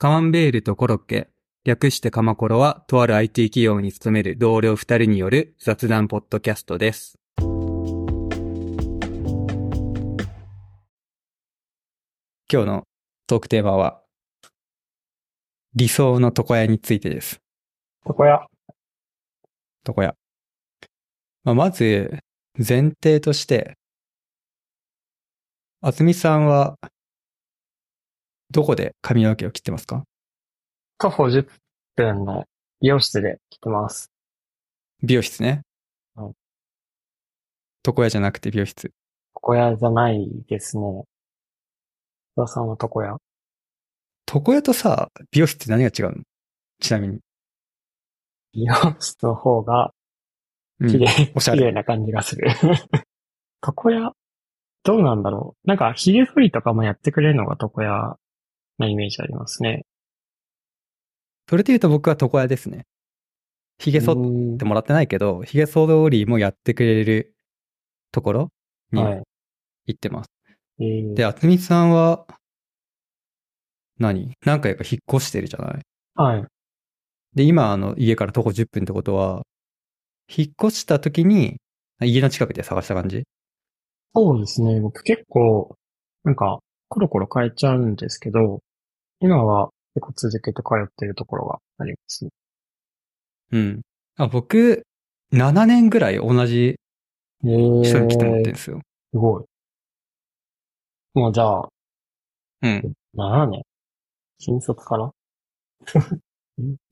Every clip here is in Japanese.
カマンベールとコロッケ、略してカマコロは、とある IT 企業に勤める同僚二人による雑談ポッドキャストです。今日のトークテーマは、理想の床屋についてです。床屋。床屋。まあ、まず、前提として、あつみさんは、どこで髪の毛を切ってますか？徒歩10分の美容室で来てます。美容室ね。はい床屋じゃなくて美容室。床屋じゃないですね。小田さんは床屋？床屋とさ、美容室って何が違うの？ちなみに。美容室の方がうん綺麗、おしゃれ綺麗な感じがする。床屋？どうなんだろうなんか、髭剃りとかもやってくれるのが床屋なイメージありますね。それで言うと僕は床屋ですね。髭剃っってもらってないけど、髭剃りもやってくれるところにはい。行ってます。えーで、あつみさんは、何？何回か引っ越してるじゃない？はい。で、今、あの、家から徒歩10分ってことは、引っ越した時に、家の近くで探した感じ？そうですね。僕結構、なんか、コロコロ変えちゃうんですけど、今は結構続けて通ってるところがありますね。うん。あ、僕、7年ぐらい同じえー、人に来てもらってるんですよ。すごい。もうじゃあ、うん。7年？新卒から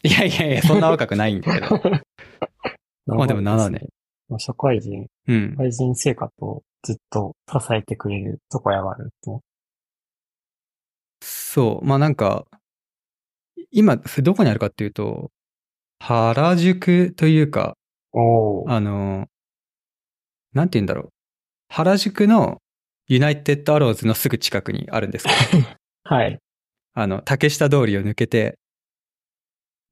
いやいやいや、そんな若くないんだけど。まあでも7年。まあ社会人、うん社。会人生活をずっと支えてくれるとこやがあるんですね。そう。まあなんか、今、それどこにあるかっていうと、原宿というか、おー。あの、なんて言うんだろう。原宿のユナイテッドアローズのすぐ近くにあるんですけど、はい。あの、竹下通りを抜けて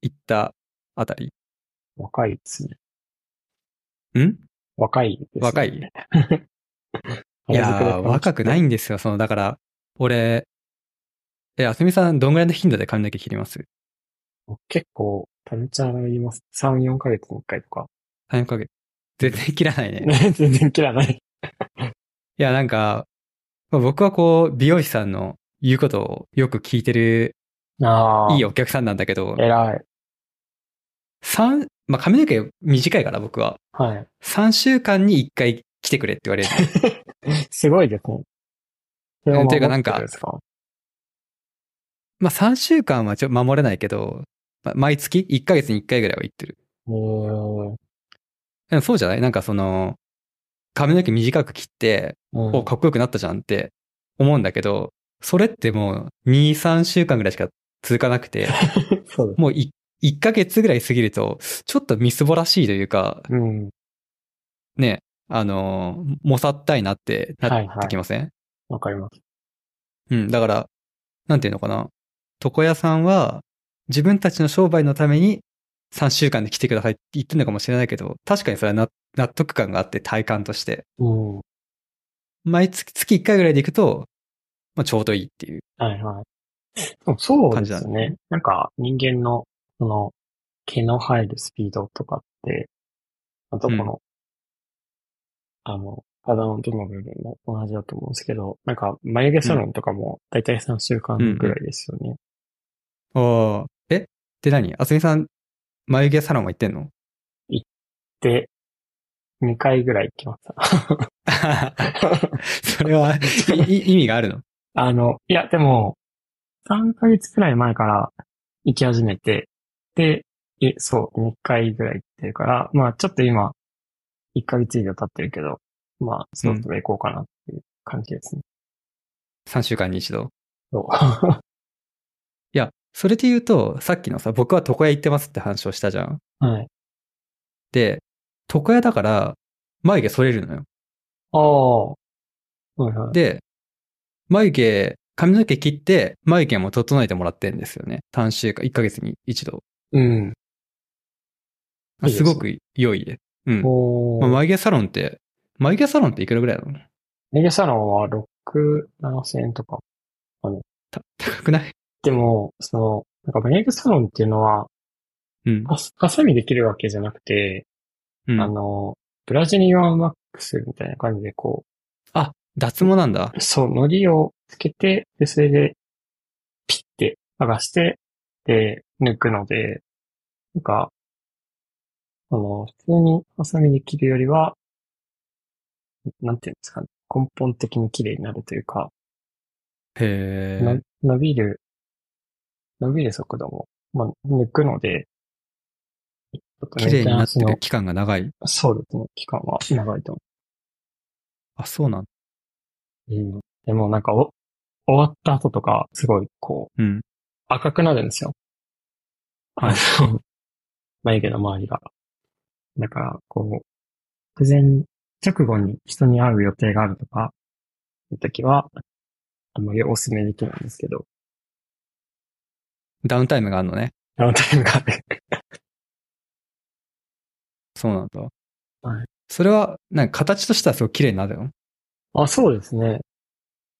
行ったあたり。若いですね。ん？若いですね。若い？いやー、若くないんですよ。その、だから、俺、え、あすみさん、どんぐらいの頻度で髪の毛切ります？結構、ためちゃいます。3、4ヶ月に1回とか。?3、4ヶ月。全然切らないね。ね、全然切らない。いや、なんか、まあ僕はこう、美容師さんの言うことをよく聞いてる。いいお客さんなんだけど、偉い。三まあ髪の毛短いから僕は、はい。3週間に1回来てくれって言われる。すごいですね。ていうかなんか？まあ3週間はちょ守れないけど、まあ毎月1ヶ月に1回ぐらいは行ってる。えーでもそうじゃない？なんかその、髪の毛短く切って、うんお、かっこよくなったじゃんって思うんだけど、それってもう2、3週間ぐらいしか続かなくて。もう 1, 1ヶ月ぐらい過ぎると、ちょっとみすぼらしいというか、うん。ね、あの、もさったいなってなってきません、わかります。うん、だから、なんていうのかな？床屋さんは、自分たちの商売のために3週間で来てくださいって言ってるのかもしれないけど、確かにそれは納納得感があって体感として。うん。毎月、月1回ぐらいで行くと、まあちょうどいいっていう。はいはい。そうです感じなんだね。なんか人間の、その、毛の生えるスピードとかって、まあどこの、あの、体のどの部分も同じだと思うんですけど、なんか眉毛サロンとかもだいたい3週間ぐらいですよね。おー。え？で何？あすみさん、眉毛サロンは行ってんの？で、2回ぐらい行きました。それは、意味があるの？あの、いや、でも、3ヶ月くらい前から行き始めて、で、え、そう、2回ぐらい行ってるから、まあちょっと今、1ヶ月以上経ってるけど、まあ、そろそろ行こうかなっていう感じですね。?3 週間に一度。そう。いや、それで言うと、さっきのさ、僕は床屋行ってますって話をしたじゃん。はい。で、床屋だから、眉毛剃れるのよ。ああ。はいはい。で、眉毛、髪の毛切って、眉毛も整えてもらってんですよね。3週間、1ヶ月に一度。うん。いいですねすごく良いで。うん。まあ眉毛サロンって、眉毛サロンっていくらぐらいなの？ネゲサロンは6、7千円とか。た 高くない？でも、その、なんかネイルサロンっていうのは、うん。ハハサミできるわけじゃなくて、うん、あの、ブラジリアンワックスみたいな感じでこあ、脱毛なんだ。う、そう、糊をつけて、で、それで、ピッて剥がして、で、抜くので、なんか、あの、普通にハサミで切るよりは、なんていうんですかね、根本的に綺麗になるというか、のへえ。伸びる、伸びる速度も、まあ、抜くので、ちょっと綺麗になってる期間が長い。そうですね、期間は長いと思あ、そうなんだ。う。うん。でもなんかお、終わった後とか、すごい、こう、うん。赤くなるんですよ。あはいの、眉毛の周りが。だから、こう、突然、直後に人に会う予定があるとか、いう時は、あんまりお勧めできないんですけど、ダウンタイムがあるのね。ダウンタイムがある。そうなんだ。はい。それは、なんか形としてはすごい綺麗になるの？あ、そうですね。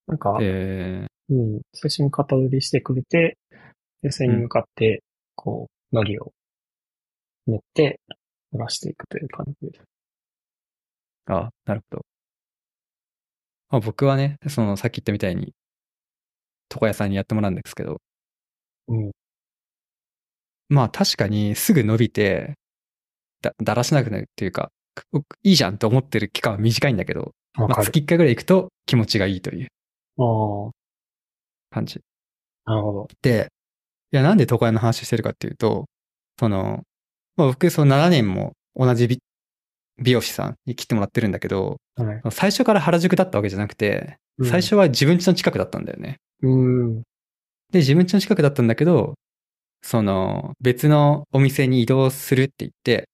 なんか、えうん、最初に型取りしてくれて、で、それに向かって、こう、糊を塗って、剥がしていくという感じです。ー、あ、なるほど。まあ、僕はね、そのさっき言ったみたいに、床屋さんにやってもらうんですけど、うん。まあ確かにすぐ伸びて、だ、だらしなくなるっていうか、いいじゃんと思ってる期間は短いんだけど、まあ。月1回ぐらい行くと気持ちがいいというあ感じ。あ、なるほど。で、いや、なんで床屋の話してるかっていうと、その、まあ、僕、その7年も同じ美美容師さんに切ってもらってるんだけど、はい。最初から原宿だったわけじゃなくて、うん最初は自分家の近くだったんだよね。うん。で、自分家の近くだったんだけど、その、別のお店に移動するって言って、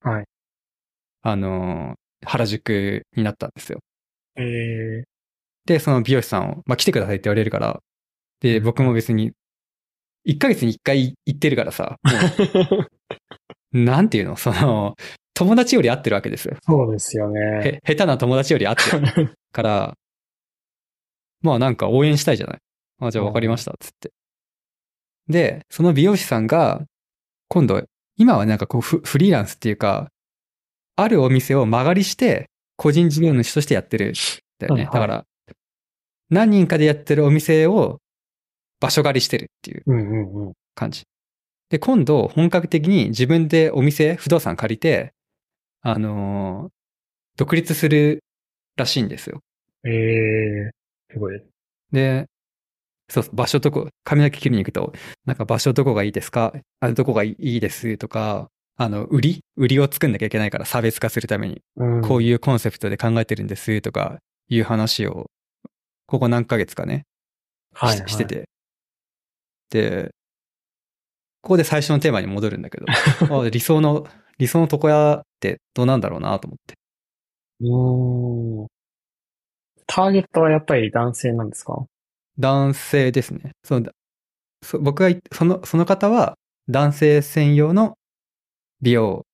はい。あの、原宿になったんですよ。ええで、その美容師さんを、まあ、来てくださいって言われるから、で、僕も別に、1ヶ月に1回行ってるからさ、もう なんていうの？その、友達より会ってるわけですよ。そうですよね。へ、下手な友達より会ってる から、まあなんか応援したいじゃない。あ、じゃあ分かりました、つって。で、その美容師さんが、今度、今はなんかこうフフリーランスっていうか、あるお店を間借りして、個人事業主としてやってるんだよね。だから、何人かでやってるお店を場所借りしてるっていううんうんうん。感じ。で、今度、本格的に自分でお店、不動産借りて、あのー独立するらしいんですよ。ええすごいでそうそう、場所どこ、髪の毛切りに行くと、なんか場所どこがいいですか？あどこがいいですとか、あの、売り？売りを作んなきゃいけないから差別化するために、うん。こういう。コンセプトで考えてるんですとか、いう話を、ここ何ヶ月かね、はい、しはい。してて。で、ここで最初のテーマに戻るんだけど、あ理想の、理想の床屋ってどうなんだろうなと思って。うーん。ターゲットはやっぱり男性なんですか？男性ですね。そのそ僕がその、その方は男性専用の美容、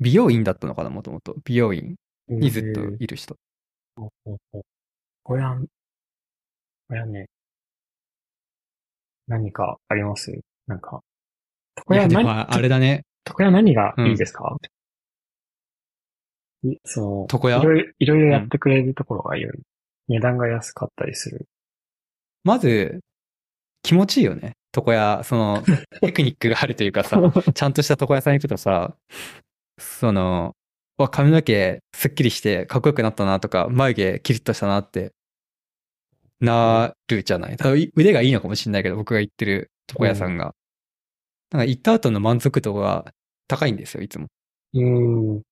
美容院だったのかな、もともと。美容院にずっといる人。ほうほうほうこれは、これはね、何かあります？なんか、これは何、もあれだね。これは何がいいですか、いそ床屋？の、いろいろ、いろやってくれるところがいいよね。値段が安かったりする。まず、気持ちいいよね。床屋、その、テクニックがあるというかさ、ちゃんとした床屋さん行くとさ、その、わ、髪の毛すっきりしてかっこよくなったなとか、眉毛キリッとしたなって、なるじゃない。ただ腕がいいのかもしれないけど、僕が行ってる床屋さんが。なんか行った後の満足度が高いんですよ、いつも。うーん。こ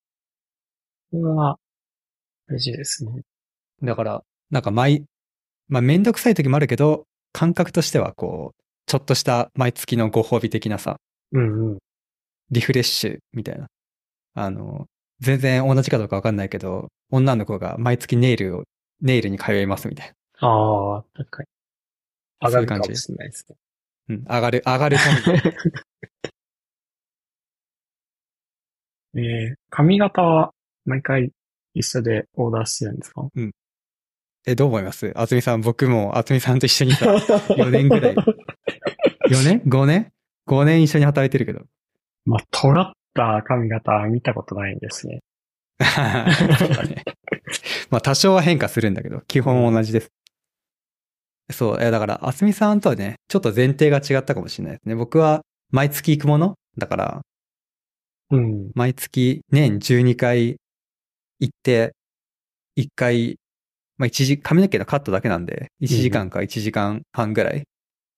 れは、大事ですね。だから、なんか毎、まあめんどくさい時もあるけど、感覚としてはこう、ちょっとした毎月のご褒美的なさ、うんうん。リフレッシュみたいな。あの、全然同じかどうかわかんないけど、女の子が毎月ネイルを、ネイルに通いますみたいああ、確かに。上がるかもしれないですね。な。うん、上がる、上がるために。えー、髪型は毎回一緒でオーダーしてるんですか？え、どう思います？あつみさん、僕もあつみさんと一緒にさ、4年ぐらい4年 ?5 年 ?5 年一緒に働いてるけど。まあ、尖った髪型は見たことないんですね。そうだね。まあ多少は変化するんだけど、基本同じです。そう、えだから、あすみさんとはね、ちょっと前提が違ったかもしれないですね。僕は毎月行くもの？だから、うん。毎月年12回行って、1回、まあ1時、髪の毛のカットだけなんで、1時間か1時間半ぐらい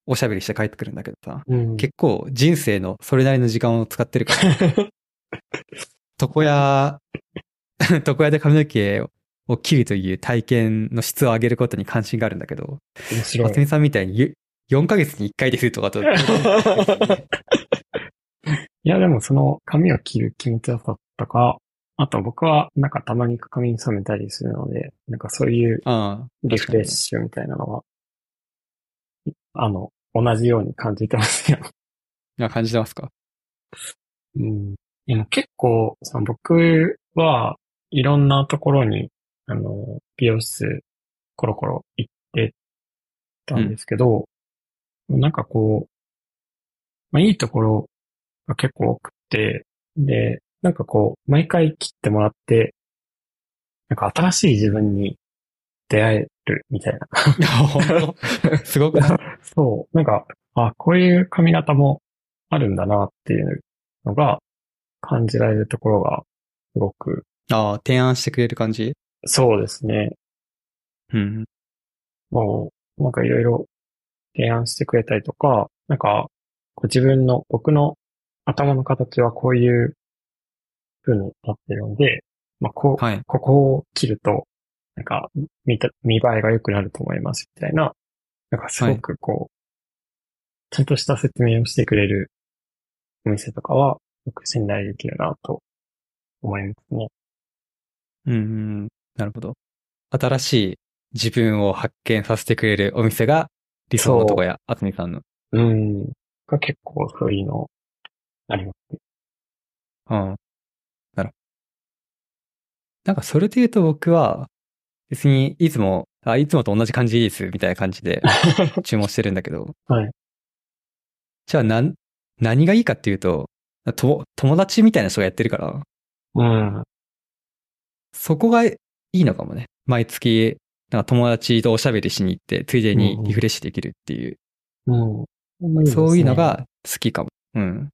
おしゃべりして帰ってくるんだけどさ、うん。結構人生のそれなりの時間を使ってるから、床屋、床屋で髪の毛を切るという体験の質を上げることに関心があるんだけど、面白いあつ。みさんみたいにゆ4ヶ月に1回ですとかと、いや、でもその髪を切る気持ちよさとか、あと僕はなんかたまに髪に染めたりするので、なんかそういうリフレッシュみたいなのは、あの、同じように感じてますよ。あ感じてますか？うん。でも結構、その僕はいろんなところに、あの、美容室コロコロ行ってたんですけど、なんかこう、まあいいところが結構多くて、で、なんかこう、毎回切ってもらって、なんか新しい自分に出会えるみたいな。すごく そう、なんか、あ、こういう髪型もあるんだなっていうのが感じられるところがすごく、ああ、提案してくれる感じ？そうですね。うん。もう、なんかいろいろ提案してくれたりとか、なんか、自分の、僕の頭の形はこういう風になってるので、まあ、こう、はい。ここを切ると、なんか、見た、見栄えが良くなると思います、みたいな、なんかすごくこう、ちゃんとした説明をしてくれるお店とかは、よく信頼できるなと思いますね。うんうん。なるほど。新しい自分を発見させてくれるお店が理想のとこや、あつみさんの。うん。が結構そういうのありますね。うん。なるほど。なんかそれで言うと僕は、別にいつも、あ、いつもと同じ感じでいいです、みたいな感じで 注文してるんだけど、はい。じゃあなん、何がいいかっていうと、と友達みたいな人がやってるから、うん。そこがいいのかもね。毎月、なんか友達とおしゃべりしに行って、ついでにリフレッシュできるっていう、うん。そういうのが好きかも。うん。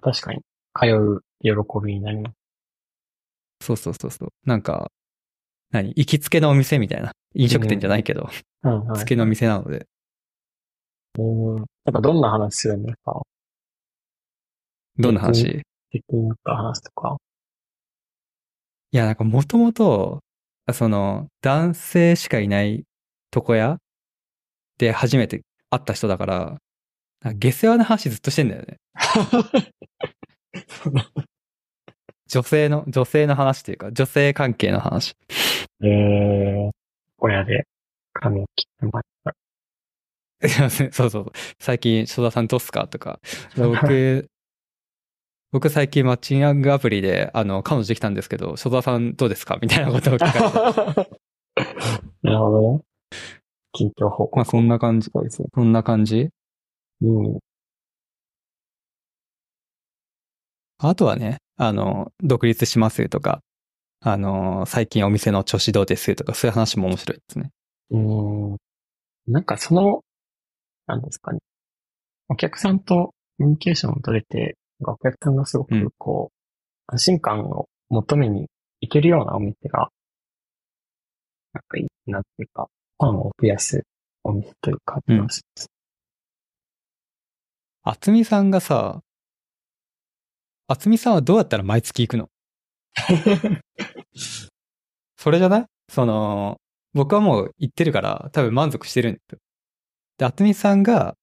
確かに、通う喜びになります。そうそうそうそう。なんか、何？行きつけのお店みたいな。飲食店じゃないけど、うん、はい。つけの店なので。うん。なんかどんな話するんですか？どんな話？話とか。いや、なんかもともと、その、男性しかいない床屋で初めて会った人だから、か下世話な話ずっとしてんだよね。女性の、女性の話っていうか、女性関係の話。えー、親で髪を切って ました。そうそうそう。最近、戸田さんどうっすか？とか。僕、僕最近マッチングアプリで、あの、彼女できたんですけど、戸田さんどうですか？みたいなことを聞かれて。なるほどね。近況報告。まあそんな感じ。そうですね。そんな感じうん。あとはね、あの、独立しますとか、あの、最近お店の調子どうですとか、そういう話も面白いですね。うん。なんかその、なんですかね。お客さんとコミュニケーションを取れて、お客さんがすごうん。くこう、安心感を求めに行けるようなお店が、なんかいいなっていうか、ファンを増やすお店という感じがします。あつみさんがさ、あつみさんはどうやったら毎月行くの？それじゃない？その、僕はもう行ってるから多分満足してるんですよ。で、あつみさんが、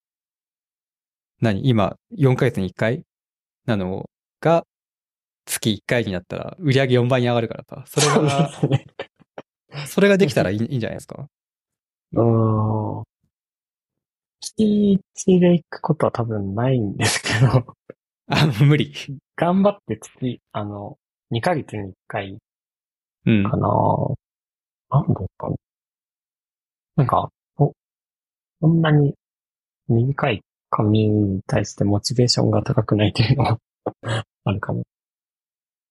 何？今、4ヶ月に1回？なのが、月1回になったら、売り上げ4倍に上がるからさ、それが。それができたらいいいいんじゃないですか？うん。月1で行くことは多分ないんですけど、あ、無理。頑張って月、あの、2ヶ月に1回うん。かななんだかななんか、お、そんなに短い髪に対してモチベーションが高くないっていうのは あるかも。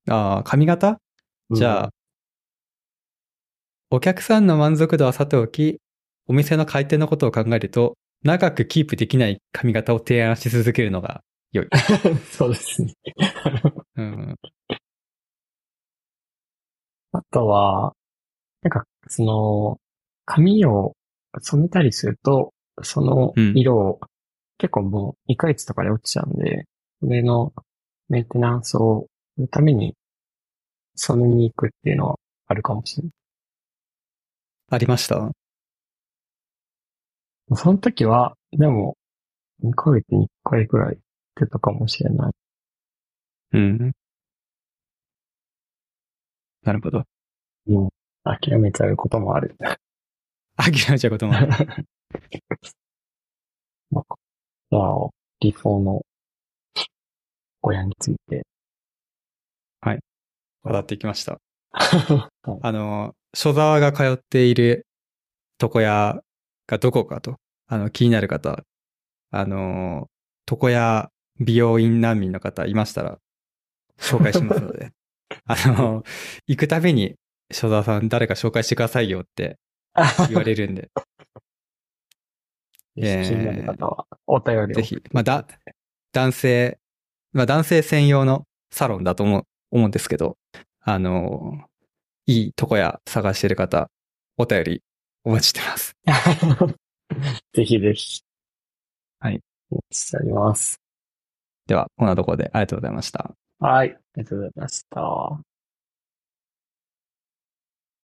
ああ、髪型？じゃあ、お客さんの満足度はさておき、お店の開店のことを考えると、長くキープできない髪型を提案し続けるのが良い。う んそうですね。うん。あとは、なんか、その、髪を染めたりすると、その色を、結構もう2ヶ月とかで落ちちゃうんで、それのメンテナンスをするために染めに行くっていうのはあるかもしれない。ありました？その時は、でも、2ヶ月に1回くらい出たかもしれない。うん。なるほど。うん。諦めちゃうこともある。諦めちゃうこともある。まあ、じゃあ、リフォーの親について。渡っていきました。あの、所沢が通っている床屋がどこかと、あの、気になる方、あの、床屋美容院難民の方いましたら、紹介しますので、あの、行くたびに、所沢さん誰か紹介してくださいよって言われるんで、気になる方は、お便りを。ぜひ、まあ、だ、男性、まあ、男性専用のサロンだと思う、思うんですけど、あの、いい床屋探してる方、お便りお待ちしてます。ぜひぜひ。はい。お待ちしております。では、こんなところでありがとうございました。はい。ありがとうございました。